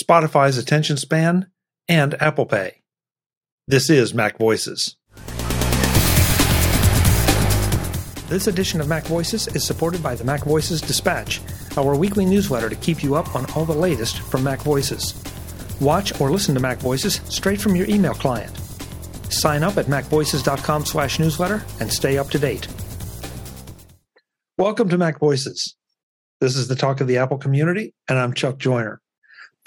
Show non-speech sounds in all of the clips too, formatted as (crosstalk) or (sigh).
Spotify's attention span, and Apple Pay. This is MacVoices. This edition of MacVoices is supported by the MacVoices Dispatch, our weekly newsletter to keep you up on all the latest from MacVoices. Watch or listen to MacVoices straight from your email client. Sign up at macvoices.com slash newsletter and stay up to date. Welcome to MacVoices. This is the talk of the Apple community, and I'm Chuck Joiner.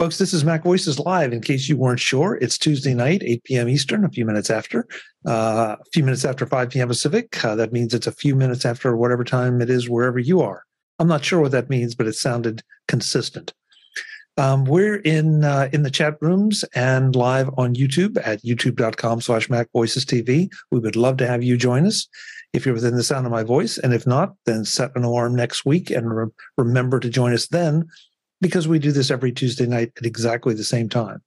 Folks, this is MacVoices Live. In case you weren't sure, it's Tuesday night, 8 p.m. Eastern, a few minutes after, uh, a few minutes after 5 p.m. Pacific. Uh, that means it's a few minutes after whatever time it is wherever you are. I'm not sure what that means, but it sounded consistent. Um, we're in uh, in the chat rooms and live on YouTube at youtube.com slash MacVoices TV. We would love to have you join us if you're within the sound of my voice. And if not, then set an alarm next week and re- remember to join us then because we do this every Tuesday night at exactly the same time.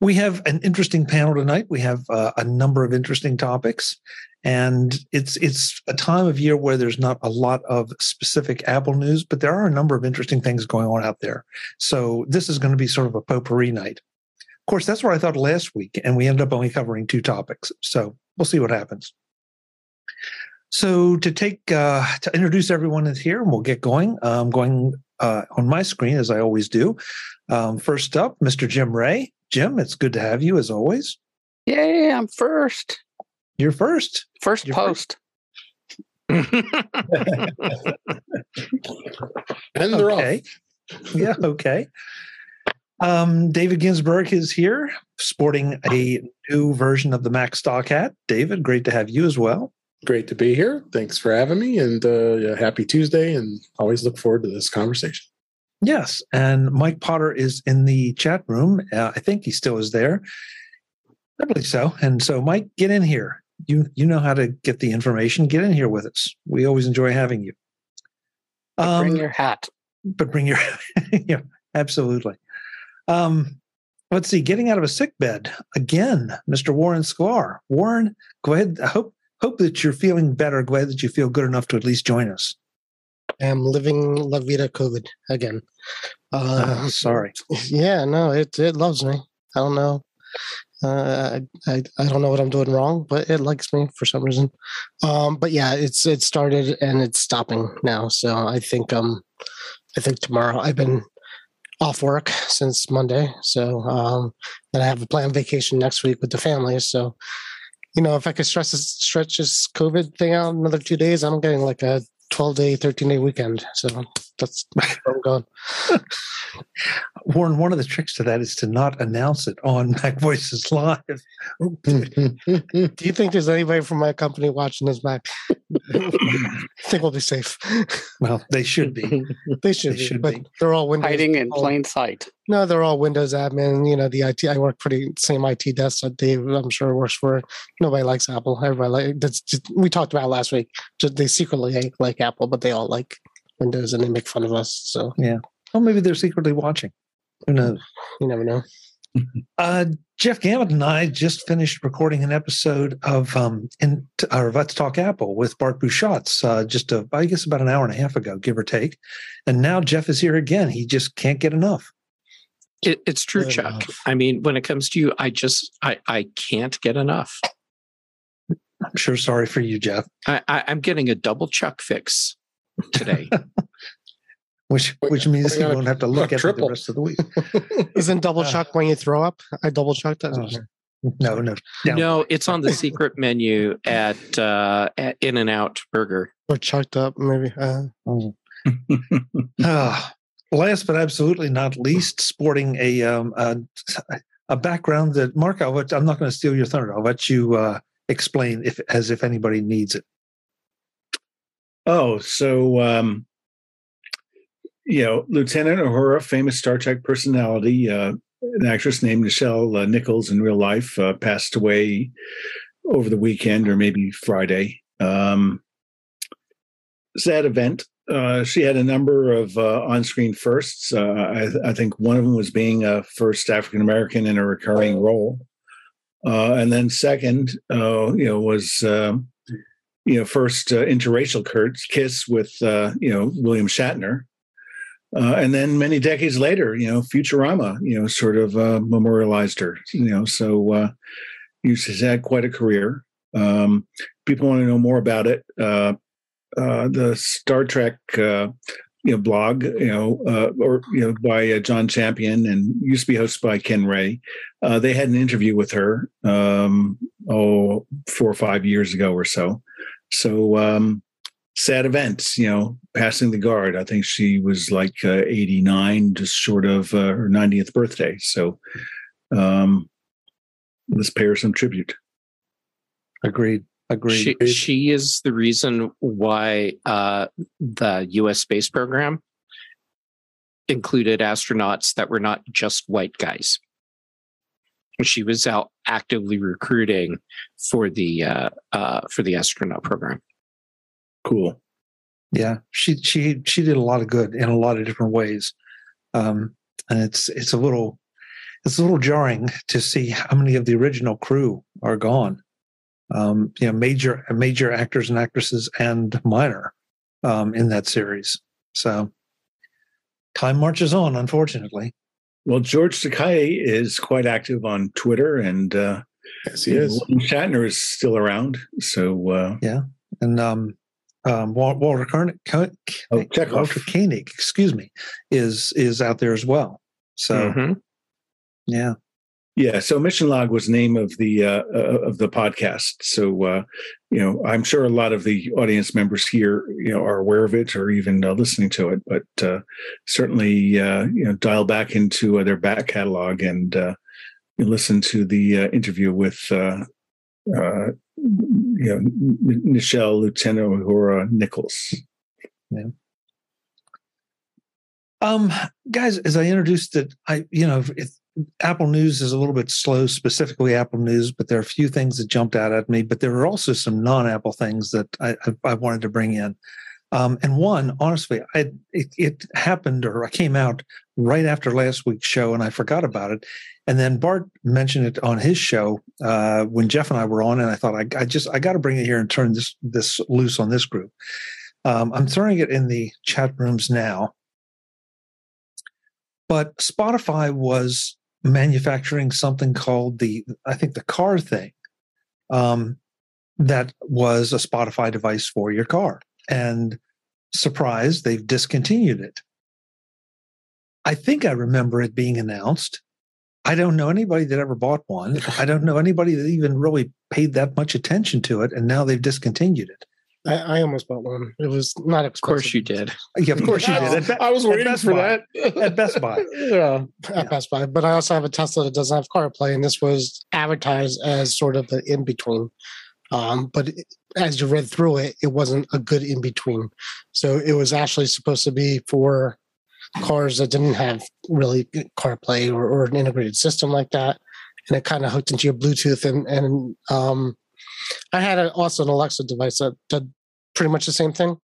We have an interesting panel tonight. We have uh, a number of interesting topics, and it's it's a time of year where there's not a lot of specific Apple news, but there are a number of interesting things going on out there. So this is going to be sort of a potpourri night. Of course, that's what I thought last week, and we ended up only covering two topics. So we'll see what happens. So to take uh, to introduce everyone in here, and we'll get going. I'm going uh, on my screen as I always do. Um, first up, Mr. Jim Rea. Jim, it's good to have you as always. Yay, I'm first. You're first. 1st You're post. (laughs) and they're okay. yeah, okay. Um, David Ginsburg is here, sporting a new version of the MacStock hat. David, great to have you as well. Great to be here. Thanks for having me, and uh, yeah, happy Tuesday. And always look forward to this conversation. Yes, and Mike Potter is in the chat room. Uh, I think he still is there. I believe so. And so, Mike, get in here. You you know how to get the information. Get in here with us. We always enjoy having you. Um, bring your hat. But bring your (laughs) yeah, absolutely. Um, let's see. Getting out of a sick bed again, Mr. Warren Sklar. Warren, go ahead. I hope hope that you're feeling better. Glad that you feel good enough to at least join us. I'm living La Vida COVID again. Uh, oh, sorry. (laughs) Yeah, no, it it loves me. I don't know. Uh, I I don't know what I'm doing wrong, but it likes me for some reason. Um, but yeah, it's it started and it's stopping now. So I think um, I think tomorrow. I've been off work since Monday, so um, and I have a planned vacation next week with the family. So you know, if I could stretch this, stretch this COVID thing out another two days, I'm getting like a 12 day, 13 day weekend. So that's (laughs) where I'm going. (laughs) Warren, one of the tricks to that is to not announce it on (laughs) MacVoices Live. Do you think there's anybody from my company watching this, Mac? I think we'll be safe. Well, they should be. (laughs) they should, They be, should but be. they're all Windows. Hiding in all- plain sight. No, they're all Windows admin. You know, the IT. I work pretty same IT desk that Dave, I'm sure, works for. Nobody likes Apple. Everybody like that's. Just, we talked about last week. Just they secretly hate, like Apple, but they all like Windows and they make fun of us. So yeah. Well, maybe they're secretly watching. Who knows? you never know. Uh, Jeff Gamet and I just finished recording an episode of um in or Let's Talk Apple with Bart Busschots uh, just a, I guess about an hour and a half ago, give or take. And now Jeff is here again. He just can't get enough. It, it's true, Good Chuck. enough. I mean, when it comes to you, I just I I can't get enough. I'm sure sorry for you, Jeff. I, I I'm getting a double Chuck fix today. (laughs) Which which means you won't have to look at it the rest of the week. (laughs) Isn't double Uh, chuck when you throw up? I double chucked that. Oh. No, no. down. no, it's on the secret menu at uh at In-N-Out Burger. Or chucked up, maybe. Uh, Oh. Ah, (sighs) (sighs) last but absolutely not least, sporting a um, a, a background that Mark, I'll let, I'm not going to steal your thunder. I'll let you uh, explain if as if anybody needs it. Oh, so um, you know, Lieutenant Uhura, famous Star Trek personality, uh, an actress named Nichelle uh, Nichols in real life, uh, passed away over the weekend or maybe Friday. Um, sad event. Uh, she had a number of uh, on-screen firsts. Uh, I, I think one of them was being a first African American in a recurring role, and then second, you know, was um, you know first interracial kiss with you know William Shatner. Uh, and then many decades later, you know, Futurama, you know, sort of uh, memorialized her. You know, so uh, she's had quite a career. Um, people want to know more about it. Uh, uh, the Star Trek, uh, you know, blog, you know, uh, or you know, by John Champion, and used to be hosted by Ken Ray. They had an interview with her, um, oh, four or five years ago or so. So um, sad events, you know, passing the guard. I think she was like uh, 89, just short of uh, her 90th birthday. So um, let's pay her some tribute. Agreed. Agreed. She, she is the reason why uh, the U.S. space program included astronauts that were not just white guys. She was out actively recruiting for the uh, uh, for the astronaut program. Cool. Yeah, she she she did a lot of good in a lot of different ways, um, and it's it's a little it's a little jarring to see how many of the original crew are gone. Um, you know, major major actors and actresses and minor um, in that series. So time marches on, unfortunately. Well, George Takei is quite active on Twitter, and uh, yes, he is. Shatner is still around. So uh, yeah, and um, um, Walter Koenig, oh, Walter Koenig, excuse me, is is out there as well. So, mm-hmm. yeah, yeah. So Mission Log was name of the uh, uh, of the podcast. So uh, you know, I'm sure a lot of the audience members here, you know, are aware of it or even uh, listening to it. But uh, certainly, uh, you know, dial back into their back catalog and uh, listen to the uh, interview with you know, Nichelle Lieutenant Uhura Nichols. Yeah. Um, guys, as I introduced it, I you know, Apple News is a little bit slow, specifically Apple News, but there are a few things that jumped out at me. But there are also some non-Apple things that I, I, I wanted to bring in. Um, and one, honestly, I, it, it, happened or I came out right after last week's show and I forgot about it. And then Bart mentioned it on his show uh, when Jeff and I were on, and I thought I, I just I got to bring it here and turn this this loose on this group. Um, I'm throwing it in the chat rooms now. But Spotify was manufacturing something called the I think the car thing, um, that was a Spotify device for your car and surprise, they've discontinued it. I think I remember it being announced. I don't know anybody that ever bought one. I don't know anybody that even really paid that much attention to it, and now they've discontinued it. I, I almost bought one. It was not expensive. Of course you did. Yeah, of course you did. I was waiting for Buy. that at Best Buy. (laughs) yeah, at yeah. Best Buy. But I also have a Tesla that doesn't have CarPlay, and this was advertised as sort of the in between. Um, but as you read through it, it wasn't a good in between. So it was actually supposed to be for cars that didn't have really CarPlay or, or an integrated system like that, and it kind of hooked into your Bluetooth. And and um, I had a, also an Alexa device that did pretty much the same thing.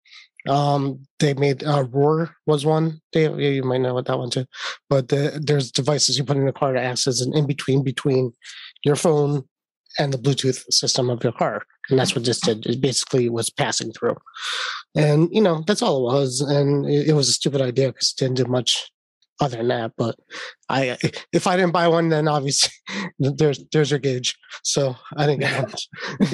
Um, they made uh, Roar was one. They, you might know what that one too. But the, there's devices you put in the car to as an in between between your phone and the Bluetooth system of your car. And that's what this did. It basically was passing through. And, you know, that's all it was. And it, it was a stupid idea because it didn't do much other than that. But I, if I didn't buy one, then obviously (laughs) there's there's your gauge. So I didn't get one.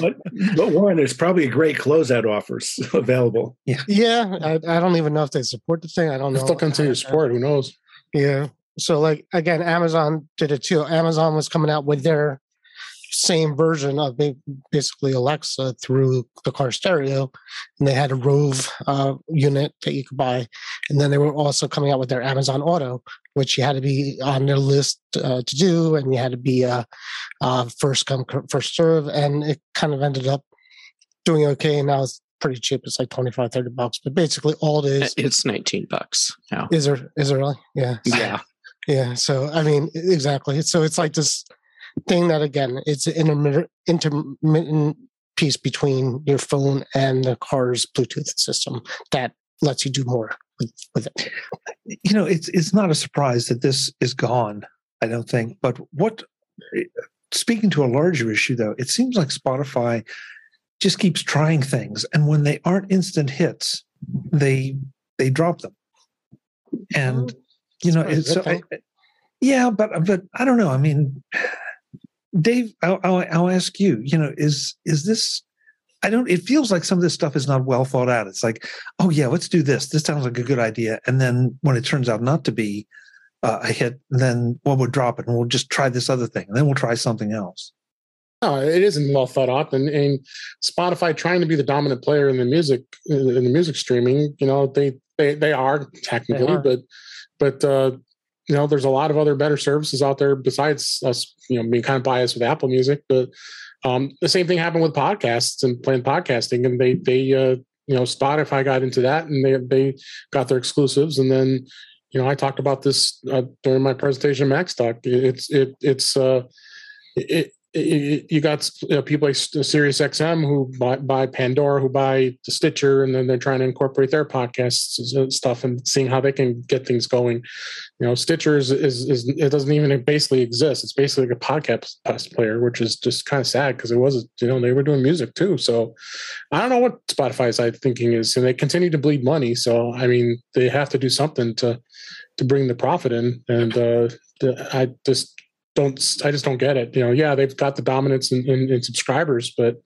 (laughs) but but Warren, there's probably a great closeout offers (laughs) available. Yeah, yeah. I, I don't even know if they support the thing. I don't know. Still continue to support. Who knows? Yeah. So like again, Amazon did it too. Amazon was coming out with their same version of basically Alexa through the car stereo, and they had a Rove uh, unit that you could buy, and then they were also coming out with their Amazon Auto, which you had to be on their list uh, to do, and you had to be uh, uh first come first serve, and it kind of ended up doing okay. And now it's pretty cheap; it's like 25, 30 bucks. But basically, all it is it's nineteen bucks now. Is there? Is there really? Yeah. Yeah. (laughs) Yeah. So I mean, exactly. So it's like this thing that again it's an intermittent, piece between your phone and the car's Bluetooth system that lets you do more with, with it. You know, it's it's not a surprise that this is gone. I don't think. But what, eh, speaking to a larger issue though, it seems like Spotify just keeps trying things, and when they aren't instant hits, they they drop them. and you know, it's so, eh, eh, yeah, but but I don't know. I mean, Dave, I'll, I'll, I'll ask you. You know, is is this? I don't. It feels like some of this stuff is not well thought out. It's like, oh yeah, let's do this. This sounds like a good idea, and then when it turns out not to be uh, a hit, then well, we'll drop it and we'll just try this other thing, and then we'll try something else. No, it isn't well thought out, and, and Spotify trying to be the dominant player in the music in the music streaming. You know, they they they are technically, they are. but but uh, you know, there's a lot of other better services out there besides us. You know, being kind of biased with Apple Music, but um, the same thing happened with podcasts and playing podcasting, and they they uh, you know Spotify got into that, and they they got their exclusives, and then you know I talked about this uh, during my presentation, MacStock. It's it it's uh, it you got people like Sirius XM who buy, buy, Pandora, who buy the Stitcher, and then they're trying to incorporate their podcasts and stuff and seeing how they can get things going. You know, Stitcher is, is, is it doesn't even basically exist. It's basically like a podcast player, which is just kind of sad because it was you know they were doing music too. So I don't know what Spotify's I thinking is, and they continue to bleed money. So I mean, they have to do something to to bring the profit in, and uh, I just don't I just don't get it. You know, yeah, they've got the dominance in, in, in subscribers, but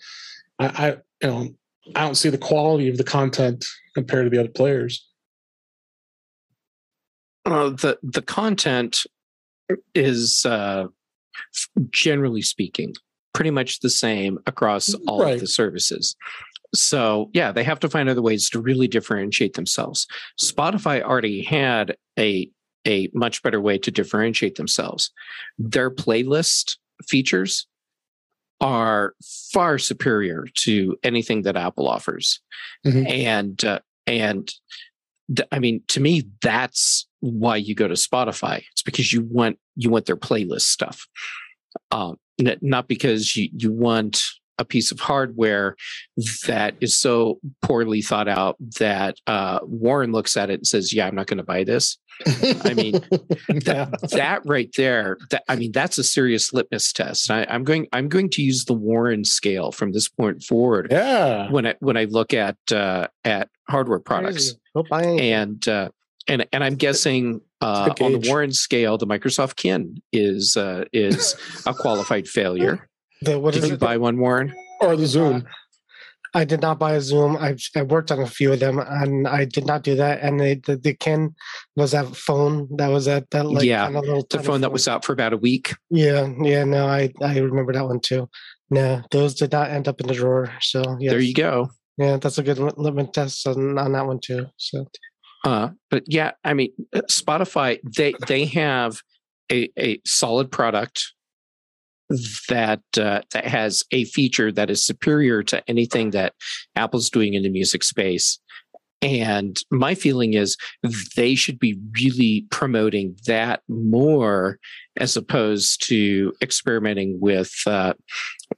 I, I, you know I don't see the quality of the content compared to the other players. Uh, the the content is uh, generally speaking pretty much the same across all right. of the services. So yeah, they have to find other ways to really differentiate themselves. Spotify already had a a much better way to differentiate themselves. Their playlist features are far superior to anything that Apple offers. Mm-hmm. And uh, and th- I mean to me that's why you go to Spotify. It's because you want you want their playlist stuff. Um, not because you, you want a piece of hardware that is so poorly thought out that uh, Warren looks at it and says, "Yeah, I'm not going to buy this." I mean, (laughs) that, that, right there. That, I mean, that's a serious litmus test. I, am going. I'm going to use the Warren scale from this point forward. Yeah. When I when I look at uh, at hardware products, and uh, and and I'm guessing uh, on the Warren scale, the Microsoft Kin is uh, is a qualified failure. The, what Did you it? buy one, Warren? Or the Zune? I did not buy a Zune. I've I worked on a few of them, and I did not do that. And the the, the Kin was that phone that was at that like yeah, kind of little the phone, phone that was out for about a week. Yeah, yeah. No, I I remember that one too. No, those did not end up in the drawer. So yes. there you go. Yeah, that's a good limit test on, on that one too. So, uh, but yeah, I mean, uh, Spotify they they have a a solid product that uh, that has a feature that is superior to anything that Apple's doing in the music space. And my feeling is they should be really promoting that more as opposed to experimenting with uh,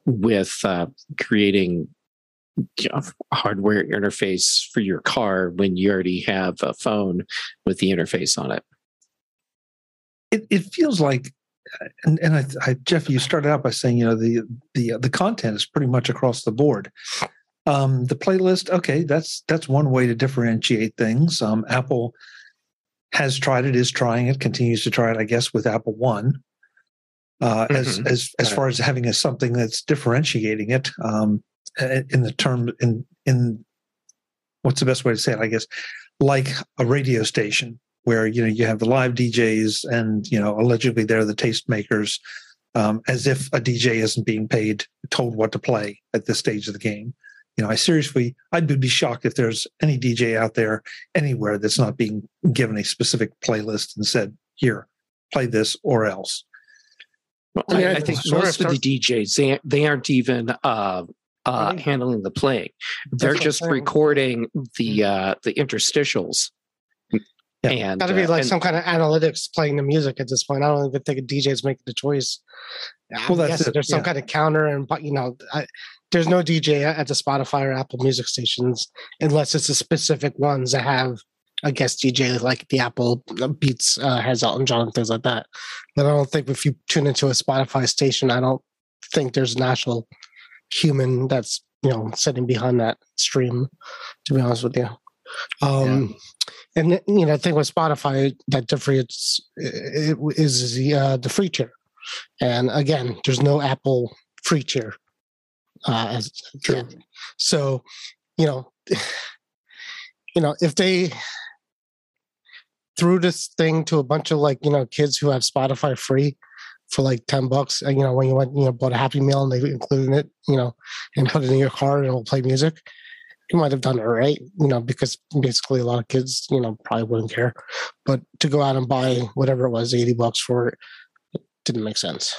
with uh, creating you know, hardware interface for your car when you already have a phone with the interface on it. It, it feels like and and I, I, Jeff, you started out by saying you know the the the content is pretty much across the board. Um, the playlist, okay, that's that's one way to differentiate things. Um, Apple has tried it, is trying it, continues to try it, I guess, with Apple One. Uh, mm-hmm. As as as far as having a something that's differentiating it um, in the term in in what's the best way to say it? I guess like a radio station where you know you have the live DJs and you know allegedly they're the tastemakers, um, as if a DJ isn't being paid, told what to play at this stage of the game. You know, I seriously, I'd be shocked if there's any DJ out there anywhere that's not being given a specific playlist and said, "Here, play this or else." Well, I, mean, I, I think most of the DJs they, they aren't even uh, uh, handling the playing; they're just recording the mm-hmm. uh, the interstitials yeah. And got to be uh, like and, some kind of analytics playing the music at this point. I don't even think a DJ is making the choice. Well, that's it. there's some yeah. kind of counter, and but you know, I, there's no DJ at the Spotify or Apple Music stations unless it's the specific ones that have a guest DJ like the Apple Beats uh, has Elton John and things like that. But I don't think if you tune into a Spotify station, I don't think there's an actual human that's you know sitting behind that stream. To be honest with you. Um, yeah. And you know, I think with Spotify that differentiates is the uh, the free tier, and again, there's no Apple free tier. Uh, as, True. So, you know, you know, if they threw this thing to a bunch of like you know kids who have Spotify free for like ten bucks, you know, when you went you know bought a Happy Meal and they included it, you know, and put it in your car and it'll play music. You might have done it right, you know, because basically a lot of kids, you know, probably wouldn't care. But to go out and buy whatever it was, eighty bucks for it, it didn't make sense.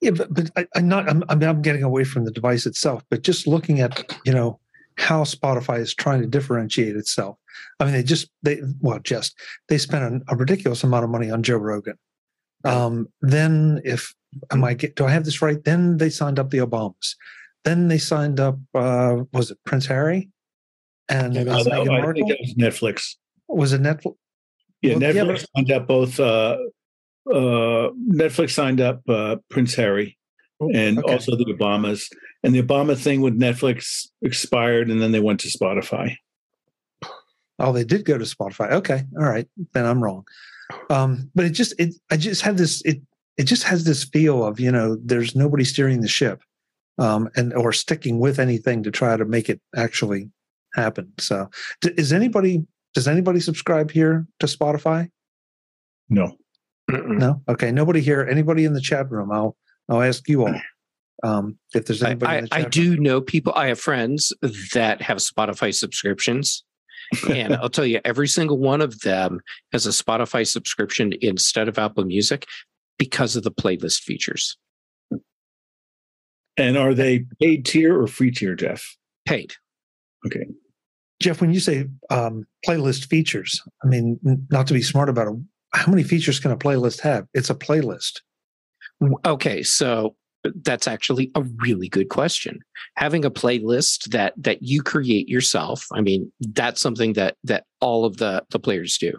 Yeah, but, but I, am not. I'm, I'm getting away from the device itself, but just looking at you know how Spotify is trying to differentiate itself. I mean, they just they well, just they spent a, a ridiculous amount of money on Joe Rogan. Um, then, if am I get do I have this right? Then they signed up the Obamas. Then they signed up. Uh, was it Prince Harry? And yeah, uh, I think that was Netflix. Was it Netflix? Yeah, well, Netflix yeah, signed up both. Uh, uh, Netflix signed up uh, Prince Harry oh, and okay. also the Obamas. And the Obama thing with Netflix expired, and then they went to Spotify. Oh, they did go to Spotify. Okay, all right, then I'm wrong. Um, but it just it I just had this it it just has this feel of you know there's nobody steering the ship, um, and or sticking with anything to try to make it actually happen. So, is anybody does anybody subscribe here to Spotify? No. No. Okay. Nobody here. Anybody in the chat room? I'll I'll ask you all. Um, if there's anybody, I, I, I do know people. I have friends that have Spotify subscriptions, and I'll tell you, every single one of them has a Spotify subscription instead of Apple Music because of the playlist features. And are they paid tier or free tier, Jeff? Paid. Okay. Jeff, when you say um, playlist features, I mean, not to be smart about it, how many features can a playlist have? It's a playlist. Okay, so that's actually a really good question. Having a playlist that that you create yourself, I mean, that's something that that all of the the players do.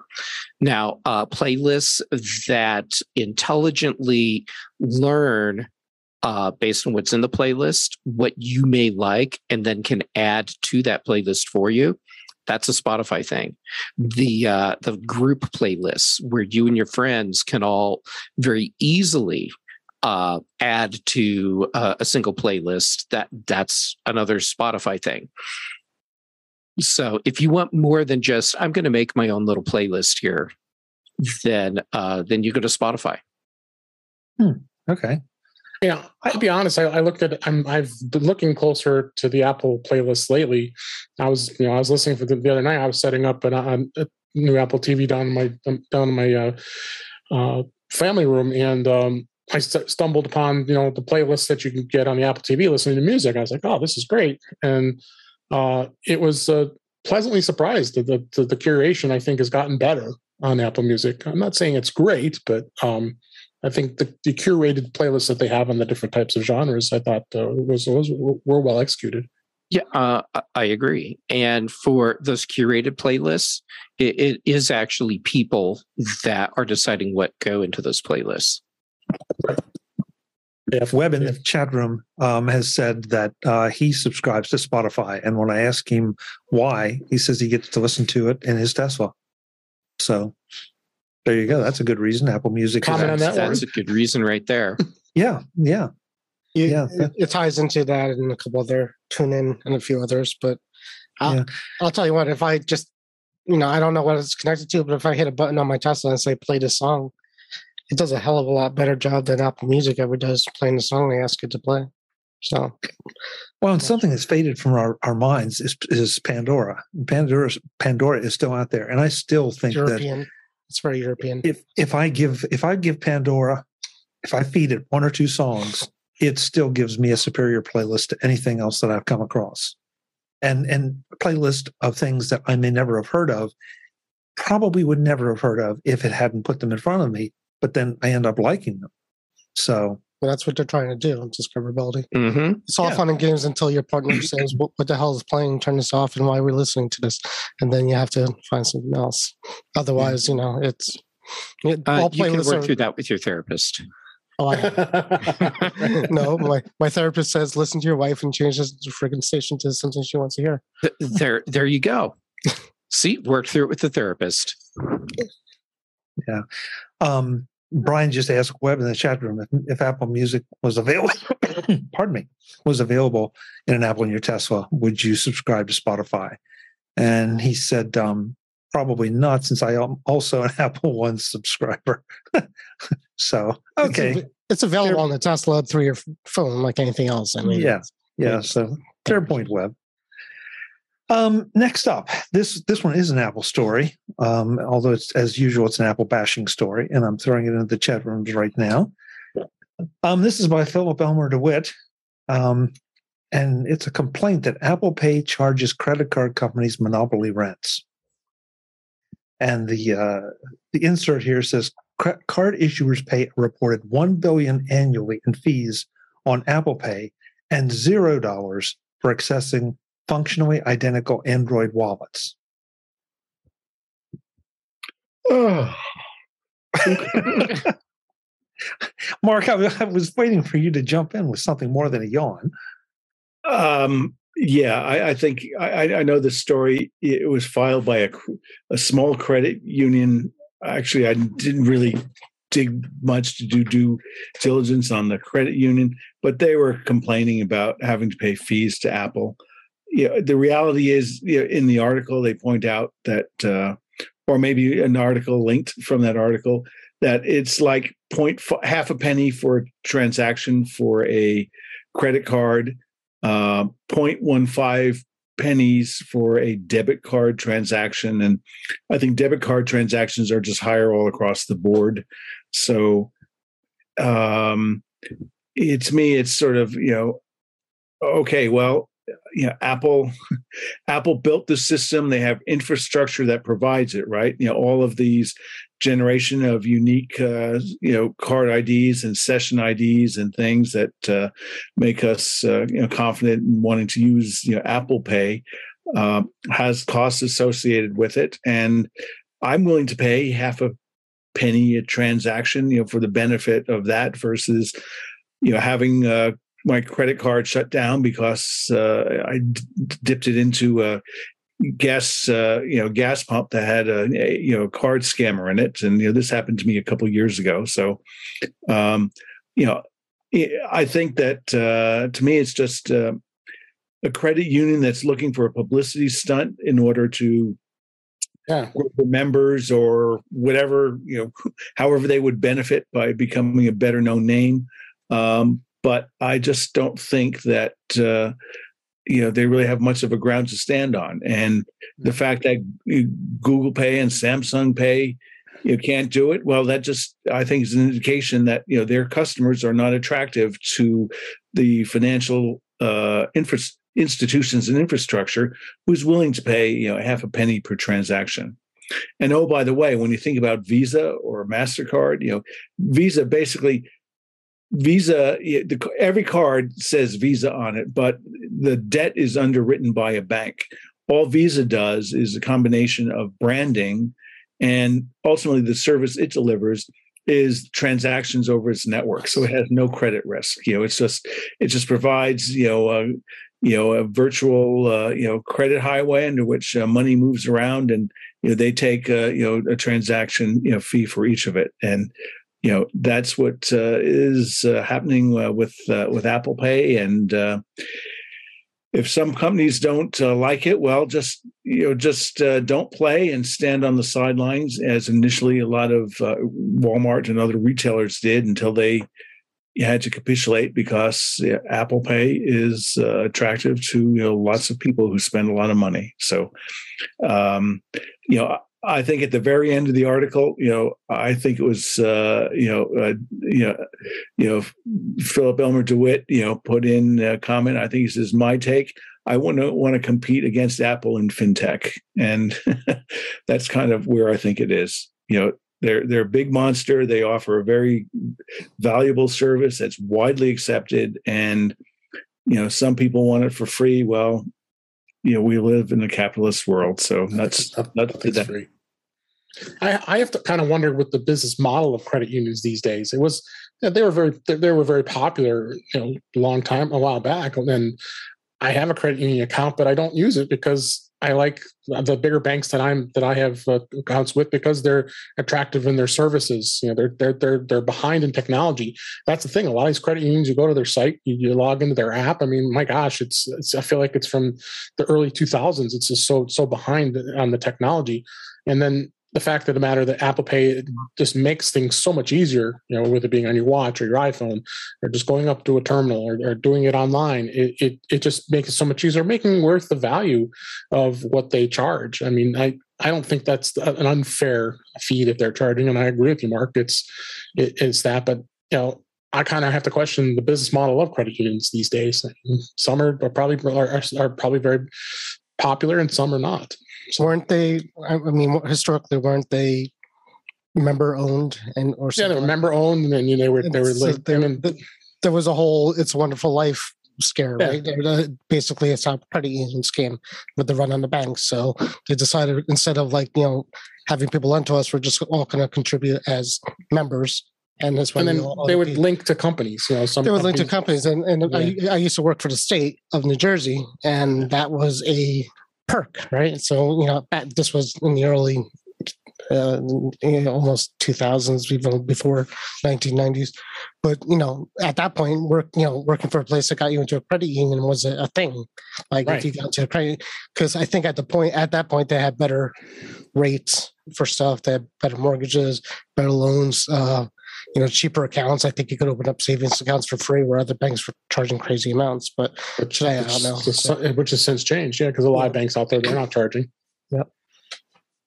Now, uh, playlists that intelligently learn uh, based on what's in the playlist, what you may like, and then can add to that playlist for you. That's a Spotify thing. The uh, the group playlists where you and your friends can all very easily uh, add to uh, a single playlist. That that's another Spotify thing. So if you want more than just I'm going to make my own little playlist here, then uh, then you go to Spotify. Hmm. Okay. Yeah, I'll be honest. I, I looked at. I'm. I've been looking closer to the Apple playlist lately. I was, you know, I was listening for the, the other night. I was setting up an, a, a new Apple TV down in my down in my uh, uh, family room, and um, I st- stumbled upon you know the playlist that you can get on the Apple TV listening to music. I was like, oh, this is great, and uh, it was uh, pleasantly surprised that the, the, the curation I think has gotten better on Apple Music. I'm not saying it's great, but um, I think the, the, curated playlists that they have on the different types of genres, I thought uh, was, was were well executed. Yeah, uh, I agree. And for those curated playlists, it, it is actually people that are deciding what go into those playlists. If Webb in the chat room um, has said that uh, he subscribes to Spotify, and when I ask him why, he says he gets to listen to it in his Tesla. So there you go. That's a good reason. Apple Music. Comment on that. That's a good reason right there. (laughs) yeah, yeah, you, yeah. It, it, ties into that and a couple other tune in and a few others. But I'll, yeah. I'll tell you what. If I just, you know, I don't know what it's connected to, but if I hit a button on my Tesla and say play this song, it does a hell of a lot better job than Apple Music ever does playing the song I ask it to play. So, well, and something that's faded from our, our minds is, is Pandora. Pandora Pandora is still out there, and I still think European. that it's very European. If if I give if I give Pandora, if I feed it one or two songs, it still gives me a superior playlist to anything else that I've come across, and and playlist of things that I may never have heard of, probably would never have heard of if it hadn't put them in front of me. But then I end up liking them. So that's what they're trying to do. Discoverability. Mm-hmm. It's all yeah. fun and games until your partner (clears throat) says, what, what, the hell is playing? Turn this off, and why are we're listening to this?" And then you have to find something else. Otherwise, you know, it's it, uh, you can work are, through that with your therapist. Oh, I, (laughs) no, my, my therapist says listen to your wife and change the freaking station to something she wants to hear. There, there you go. (laughs) See, work through it with the therapist. Yeah. Um, Brian just asked Webb in the chat room if, if Apple Music was available. (coughs) pardon me, was available in an Apple in your Tesla. Would you subscribe to Spotify? And he said, um, probably not, since I am also an (laughs) Apple One subscriber. (laughs) so okay, it's, it's available fair. on the Tesla through your phone, like anything else. I mean, yeah, yeah. So fair point, Webb. Um, next up, this this one is an Apple story. Um, although it's as usual, it's an Apple bashing story, and I'm throwing it into the chat rooms right now. Um, this is by Philip Elmer DeWitt, um, and it's a complaint that Apple Pay charges credit card companies monopoly rents. And the uh, the insert here says card issuers pay reported one billion annually in fees on Apple Pay and zero dollars for accessing functionally identical Android wallets. Oh. (laughs) Mark, I, I, was waiting for you to jump in with something more than a yawn. Um, yeah, I, I think I, I, know the story. It was filed by a, a small credit union. Actually, I didn't really dig much to do due diligence on the credit union, but they were complaining about having to pay fees to Apple you know, the reality is you know, in the article they point out that uh, or maybe an article linked from that article that it's like point f- half a penny for a transaction for a credit card uh, 0.15 pennies for a debit card transaction and i think debit card transactions are just higher all across the board. So um it's me it's sort of you know okay well you know apple (laughs) apple built the system. They have infrastructure that provides it right? You know all of these generation of unique uh, you know card ids and session ids and things that uh, make us uh, you know confident in wanting to use you know apple pay um, has costs associated with it. And i'm willing to pay half a penny a transaction you know for the benefit of that versus you know having uh, my credit card shut down because uh, I d- dipped it into a gas, uh, you know, gas pump that had a, a, you know card scammer in it, and you know this happened to me a couple years ago. So, um, you know, I think that uh, to me it's just uh, a credit union that's looking for a publicity stunt in order to yeah. for members or whatever you know however they would benefit by becoming a better known name um, but I just don't think that uh, you know they really have much of a ground to stand on. And the mm. fact that Google Pay and Samsung Pay you can't do it, well, that just I think is an indication that you know their customers are not attractive to the financial uh, infra- institutions and infrastructure who's willing to pay you know half a penny per transaction. And oh, by the way, when you think about Visa or Mastercard, you know, Visa basically Visa, every card says Visa on it, but the debt is underwritten by a bank. All Visa does is a combination of branding and ultimately the service it delivers is transactions over its network. So it has no credit risk. You know, it's just it just provides you know a you know a virtual uh, you know credit highway under which uh, money moves around and you know they take uh, you know a transaction you know fee for each of it and you know that's what uh, is uh, happening uh, with uh, with Apple Pay, and uh, if some companies don't uh, like it, well, just you know, just don't play and stand on the sidelines, as initially a lot of Walmart and other retailers did, until they had to capitulate because Apple Pay is attractive to you know lots of people who spend a lot of money. So, um, you know, I think at the very end of the article, you know, I think it was, uh, you know, uh, you know, you know, Philip Elmer DeWitt, you know, put in a comment. I think he says, "My take: I want to want to compete against Apple in fintech," and (laughs) that's kind of where I think it is. You know, they're they're a big monster. They offer a very valuable service that's widely accepted, and you know, some people want it for free. Well, you know, we live in a capitalist world, so that's that's, that's free. I, I have to kind of wonder with the business model of credit unions these days. It was they were very they were very popular, you know, a long time, a while back. And I have a credit union account, but I don't use it because I like the bigger banks that I'm that I have uh, accounts with because they're attractive in their services. You know, they're they're they're they're behind in technology. That's the thing. A lot of these credit unions, you go to their site, you, you log into their app. I mean, my gosh, it's, it's I feel like it's from the early 2000s. It's just so so behind on the technology. And then the fact of the matter that Apple Pay just makes things so much easier, you know, with it being on your watch or your iPhone or just going up to a terminal or, or doing it online, it, it, it just makes it so much easier, making worth the value of what they charge. I mean, I, I don't think that's an unfair fee that they're charging. And I agree with you, Mark. It's, it, it's that, but you know, I kind of have to question the business model of credit unions these days. Some are, are probably are, are probably very popular and some are not. So weren't they? I mean, historically, weren't they member owned and or yeah, they were member owned, and then you know, they were they were. So there, there was a whole "It's a Wonderful Life" scare, yeah. right? Basically, it's a credit union scam with the run on the banks. So they decided instead of like you know having people lend to us, we're just all going to contribute as members. And, that's and then they would link to companies. You know, some they would link to companies, and, and yeah. I, I used to work for the state of New Jersey, and that was a perk, right? So you know, this was in the early, uh, you know, almost 2000s, even before 1990s. But you know, at that point, work you know, working for a place that got you into a credit union was a, a thing. Like right. if you got to a credit, because I think at the point at that point they had better rates for stuff. They had better mortgages, better loans. Uh, you know cheaper accounts. I think you could open up savings accounts for free where other banks were charging crazy amounts. But which, I don't know. So. Which has since changed, yeah, because a lot yeah. of banks out there they're not charging. Yep.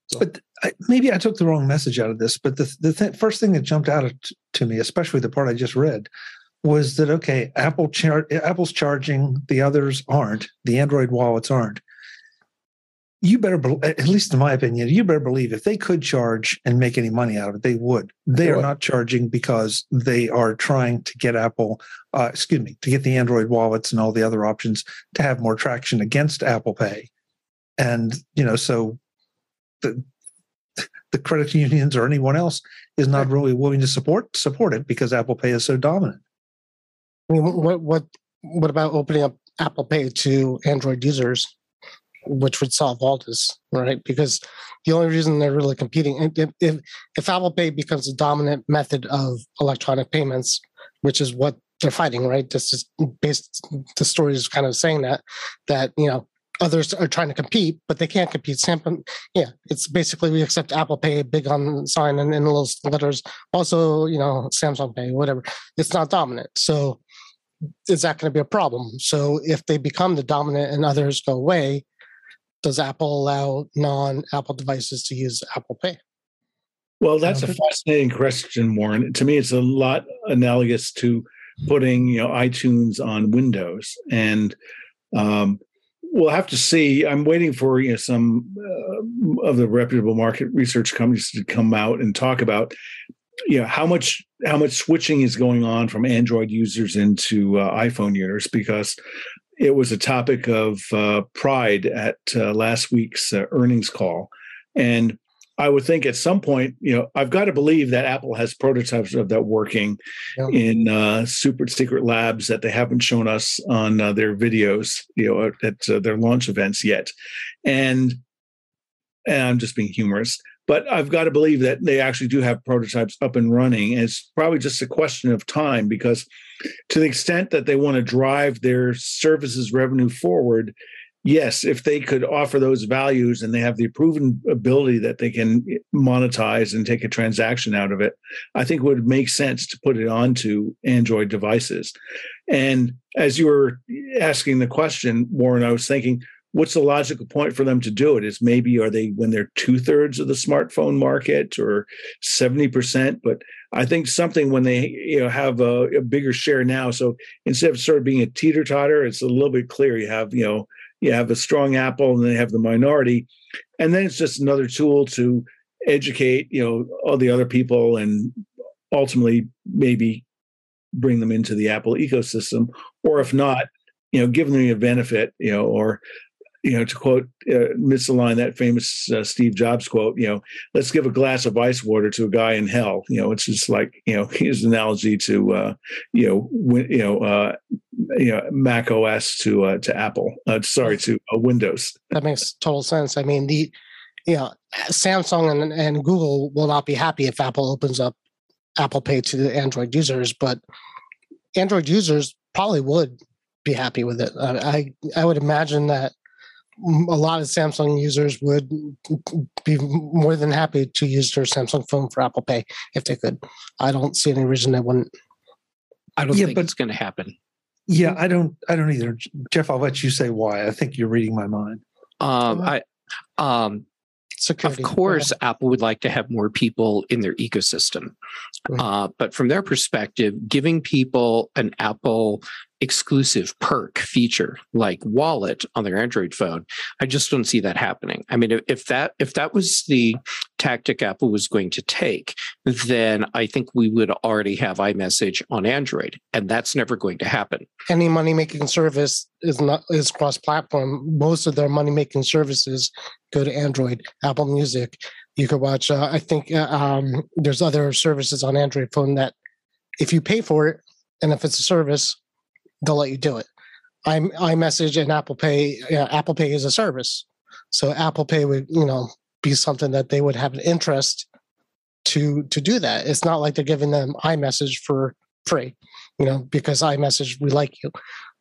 So. But I, maybe I took the wrong message out of this. But the the th- first thing that jumped out to me, especially the part I just read, was that okay? Apple char- Apple's charging, the others aren't. The Android wallets aren't you better, be, at least in my opinion, you better believe if they could charge and make any money out of it, they would. They, are not charging because they are trying to get Apple, uh, excuse me, to get the Android wallets and all the other options to have more traction against Apple Pay. And, you know, so the, the credit unions or anyone else is not really willing to support support it because Apple Pay is so dominant. I mean, what what what about opening up Apple Pay to Android users? Which would solve all this, right? Because the only reason they're really competing, if, if, if Apple Pay becomes a dominant method of electronic payments, which is what they're fighting, right? This is based, the story is kind of saying that, that, you know, others are trying to compete, but they can't compete. Samsung, yeah, it's basically we accept Apple Pay, big on sign and in little letters. Also, you know, Samsung Pay, whatever. It's not dominant. So is that going to be a problem? So if they become the dominant and others go away, does Apple allow non-Apple devices to use Apple Pay? Well, that's a fascinating question, Warren. To me, it's a lot analogous to putting you know iTunes on Windows, and um, we'll have to see. I'm waiting for you know some uh, of the reputable market research companies to come out and talk about you know how much how much switching is going on from Android users into uh, iPhone users because it was a topic of uh, pride at uh, last week's uh, earnings call. And I would think at some point, you know, I've got to believe that Apple has prototypes of that working in uh, super secret labs that they haven't shown us on uh, their videos, you know, at uh, their launch events yet. And and I'm just being humorous, but I've got to believe that they actually do have prototypes up and running. And it's probably just a question of time because to the extent that they want to drive their services revenue forward, yes, if they could offer those values and they have the proven ability that they can monetize and take a transaction out of it, I think it would make sense to put it onto Android devices. And as you were asking the question, Warren, I was thinking, what's the logical point for them to do it is maybe are they when they're two-thirds of the smartphone market or 70% but i think something when they you know have a, a bigger share now so instead of sort of being a teeter-totter it's a little bit clear you have you know you have a strong apple and they have the minority and then it's just another tool to educate you know all the other people and ultimately maybe bring them into the apple ecosystem or if not you know give them a benefit you know or you know, to quote uh, that famous uh, Steve Jobs quote, you know, let's give a glass of ice water to a guy in hell. You know, it's just like you know, (laughs) his analogy to uh, you know, win, you know, uh, you know, Mac OS to uh, to Apple. Uh, sorry, to uh, Windows. That makes total sense. I mean, the you know, Samsung and, and Google will not be happy if Apple opens up Apple Pay to the Android users, but Android users probably would be happy with it. I I would imagine that a lot of Samsung users would be more than happy to use their Samsung phone for Apple Pay if they could. I don't see any reason they wouldn't. I don't yeah, think but, it's going to happen. Yeah, I don't. I don't either. Jeff, I'll let you say why. I think you're reading my mind. Um, I, um, Security. Of course, Apple would like to have more people in their ecosystem. Right. Uh, but from their perspective, giving people an Apple exclusive perk feature like wallet on their android phone. I just don't see that happening. I mean if that if that was the tactic apple was going to take then i think we would already have imessage on android and that's never going to happen. Any money making service is not is cross platform most of their money making services go to android apple music. You could watch uh, i think uh, um, there's other services on android phone that if you pay for it and if it's a service they'll let you do it. I iMessage and Apple Pay. Apple Pay is a service, so Apple Pay would you know be something that they would have an interest to to do that. It's not like they're giving them iMessage for free, you know, because iMessage we like you.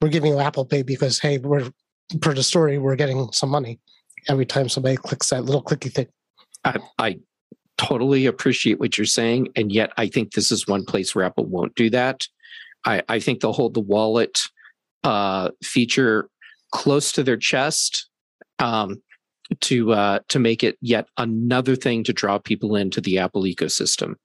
We're giving you Apple Pay because hey, we're per the story we're getting some money every time somebody clicks that little clicky thing. I, I totally appreciate what you're saying, and yet I think this is one place where Apple won't do that. I, I think they'll hold the wallet uh, feature close to their chest um, to uh, to make it yet another thing to draw people into the Apple ecosystem.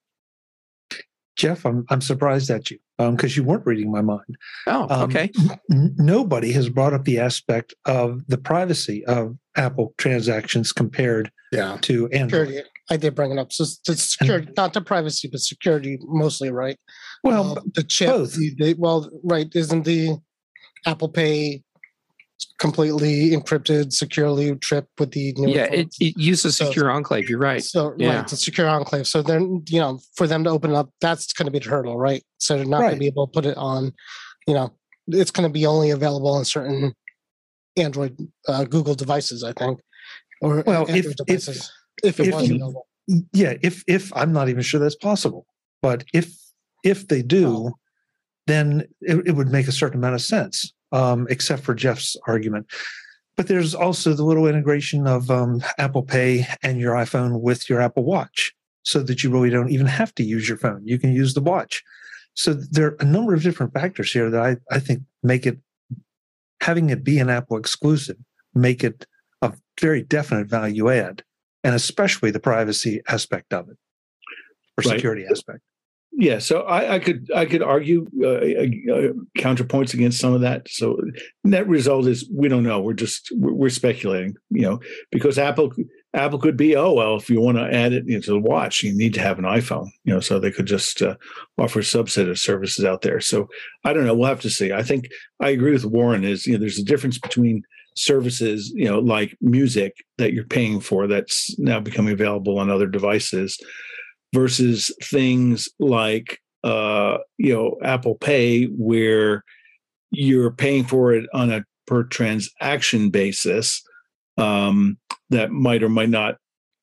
Jeff, I'm I'm surprised at you because um, you weren't reading my mind. Oh, um, okay. N- nobody has brought up the aspect of the privacy of Apple transactions compared yeah. to Android. Security. I did bring it up. So it's security, and, not the privacy, but security mostly, right? Well, uh, the chip. Both. Well, right. Isn't the Apple Pay completely encrypted, securely trip with the yeah, it, it, uses secure enclave. You're right. So yeah. right, the secure enclave. So then you know, for them to open up, that's going to be the hurdle, right? So they're not right. going to be able to put it on. You know, it's going to be only available on certain Android, uh, Google devices, I think, or well, Android if, devices. If, if it if. Yeah, if if I'm not even sure that's possible, but if if they do, then it, it, would make a certain amount of sense, um, except for Jeff's argument. But there's also the little integration of um, Apple Pay and your iPhone with your Apple Watch, so that you really don't even have to use your phone. You can use the watch. So there are a number of different factors here that I, I think make it having it be an Apple exclusive, make it a very definite value add, and especially the privacy aspect of it or right. security aspect. Yeah, so I, I, could I could argue uh, uh, counterpoints against some of that. So net result is we don't know. We're just we're speculating, you know, because Apple Apple could be oh well if you want to add it you know, to the watch you need to have an iPhone, you know, so they could just uh, offer a subset of services out there. So I don't know. We'll have to see. I think I agree with Warren. Is you know there's a difference between services you know like music that you're paying for that's now becoming available on other devices versus things like uh, you know Apple Pay, where you're paying for it on a per transaction basis um, that might or might not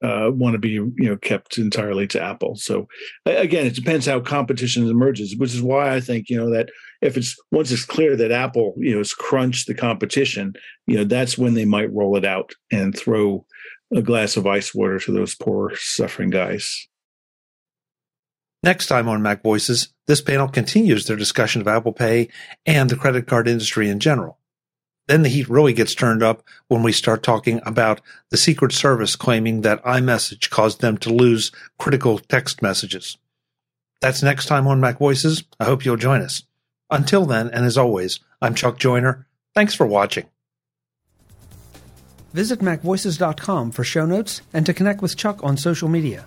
uh, want to be you know kept entirely to Apple. So again, it depends how competition emerges, which is why I think you know that if it's once it's clear that Apple you know has crunched the competition, you know that's when they might roll it out and throw a glass of ice water to those poor suffering guys. Next time on MacVoices, this panel continues their discussion of Apple Pay and the credit card industry in general. Then the heat really gets turned up when we start talking about the Secret Service claiming that iMessage caused them to lose critical text messages. That's next time on MacVoices. I hope you'll join us. Until then, and as always, I'm Chuck Joiner. Thanks for watching. Visit MacVoices.com for show notes and to connect with Chuck on social media.